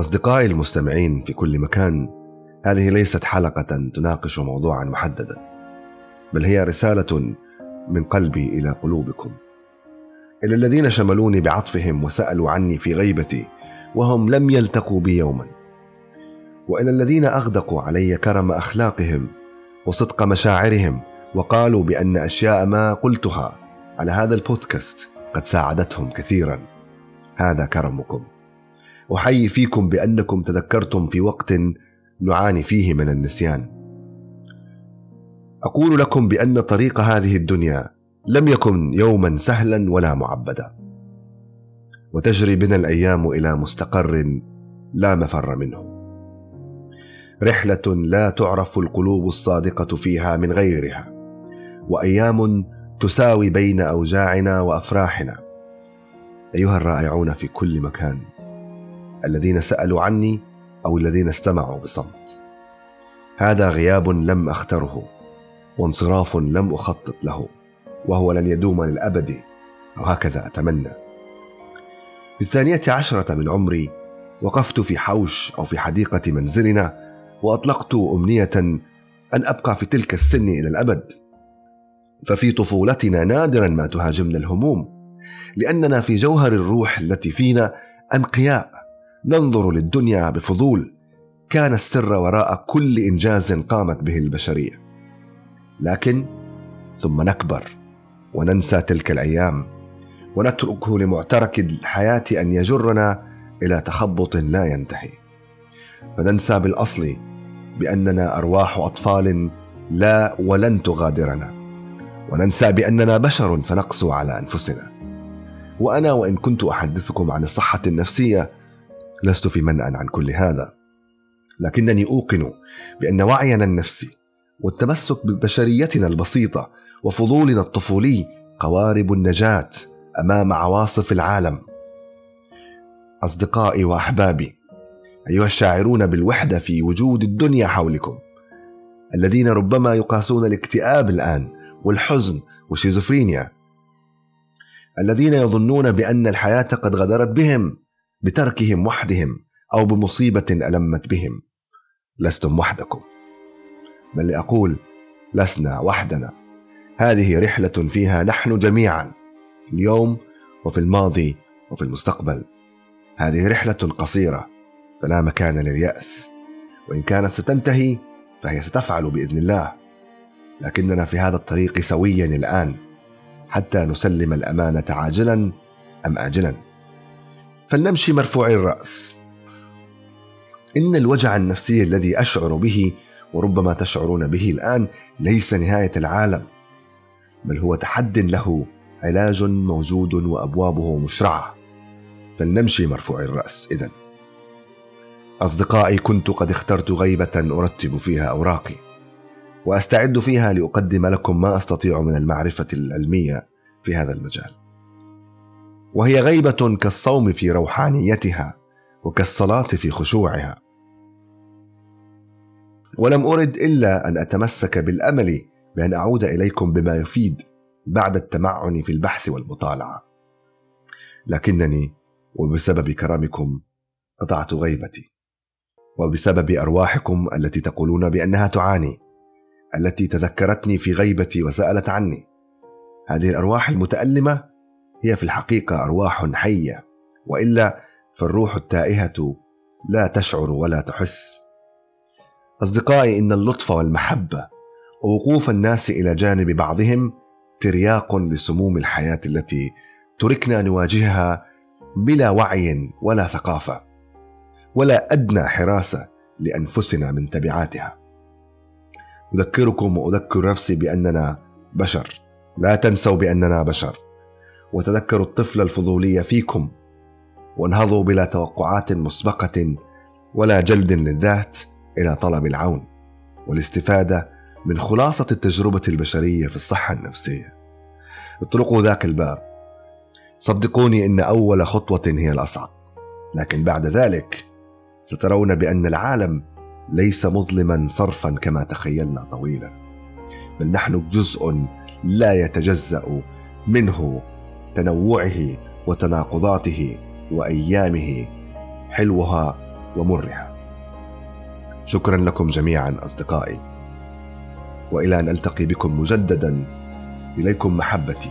أصدقائي المستمعين في كل مكان هذه ليست حلقة تناقش موضوعا محددا بل هي رسالة من قلبي إلى قلوبكم. إلى الذين شملوني بعطفهم وسألوا عني في غيبتي وهم لم يلتقوا بي يوما. وإلى الذين أغدقوا علي كرم أخلاقهم وصدق مشاعرهم وقالوا بأن أشياء ما قلتها على هذا البودكاست قد ساعدتهم كثيرا. هذا كرمكم. أحيي فيكم بأنكم تذكرتم في وقت نعاني فيه من النسيان. أقول لكم بأن طريق هذه الدنيا لم يكن يوما سهلا ولا معبدا. وتجري بنا الأيام إلى مستقر لا مفر منه. رحلة لا تعرف القلوب الصادقة فيها من غيرها. وأيام تساوي بين أوجاعنا وأفراحنا. أيها الرائعون في كل مكان. الذين سألوا عني أو الذين استمعوا بصمت. هذا غياب لم أختره وانصراف لم أخطط له وهو لن يدوم للأبد وهكذا أتمنى. في الثانية عشرة من عمري وقفت في حوش أو في حديقة منزلنا وأطلقت أمنية أن أبقى في تلك السن إلى الأبد. ففي طفولتنا نادرا ما تهاجمنا الهموم لأننا في جوهر الروح التي فينا أنقياء. ننظر للدنيا بفضول. كان السر وراء كل إنجاز قامت به البشرية. لكن ثم نكبر وننسى تلك الأيام ونتركه لمعترك الحياة أن يجرنا إلى تخبط لا ينتهي. فننسى بالأصل بأننا أرواح أطفال لا ولن تغادرنا. وننسى بأننا بشر فنقسو على أنفسنا. وأنا وإن كنت أحدثكم عن الصحة النفسية لست في منأ عن كل هذا. لكنني أوقن بأن وعينا النفسي والتمسك ببشريتنا البسيطة وفضولنا الطفولي قوارب النجاة أمام عواصف العالم. أصدقائي وأحبابي أيها الشاعرون بالوحدة في وجود الدنيا حولكم الذين ربما يقاسون الاكتئاب الآن والحزن والشيزوفرينيا الذين يظنون بأن الحياة قد غدرت بهم بتركهم وحدهم أو بمصيبة ألمت بهم. لستم وحدكم. بل لاقول لسنا وحدنا. هذه رحلة فيها نحن جميعا اليوم وفي الماضي وفي المستقبل. هذه رحلة قصيرة فلا مكان لليأس. وإن كانت ستنتهي فهي ستفعل بإذن الله. لكننا في هذا الطريق سويا الآن حتى نسلم الأمانة عاجلا أم آجلا. فلنمشي مرفوعي الرأس. إن الوجع النفسي الذي أشعر به وربما تشعرون به الآن ليس نهاية العالم بل هو تحد له علاج موجود وأبوابه مشرعة. فلنمشي مرفوعي الرأس. إذن أصدقائي كنت قد اخترت غيبة أرتب فيها أوراقي وأستعد فيها لأقدم لكم ما أستطيع من المعرفة العلمية في هذا المجال. وهي غيبة كالصوم في روحانيتها وكالصلاة في خشوعها. ولم أرد إلا أن أتمسك بالأمل بأن أعود إليكم بما يفيد بعد التمعن في البحث والمطالعة. لكنني وبسبب كرمكم قطعت غيبتي وبسبب أرواحكم التي تقولون بأنها تعاني التي تذكرتني في غيبتي وسألت عني. هذه الأرواح المتألمة هي في الحقيقة أرواح حية وإلا فالروح التائهة لا تشعر ولا تحس. أصدقائي إن اللطف والمحبة ووقوف الناس إلى جانب بعضهم ترياق لسموم الحياة التي تركنا نواجهها بلا وعي ولا ثقافة ولا أدنى حراسة لأنفسنا من تبعاتها. أذكركم وأذكر نفسي بأننا بشر. لا تنسوا بأننا بشر. وتذكروا الطفل الفضولي فيكم. وانهضوا بلا توقعات مسبقة ولا جلد للذات إلى طلب العون. والاستفادة من خلاصة التجربة البشرية في الصحة النفسية. اطرقوا ذاك الباب. صدقوني إن أول خطوة هي الأصعب. لكن بعد ذلك سترون بأن العالم ليس مظلما صرفا كما تخيلنا طويلا. بل نحن جزء لا يتجزأ منه تنوعه وتناقضاته وأيامه حلوها ومرها. شكرا لكم جميعا أصدقائي. وإلى أن ألتقي بكم مجددا إليكم محبتي.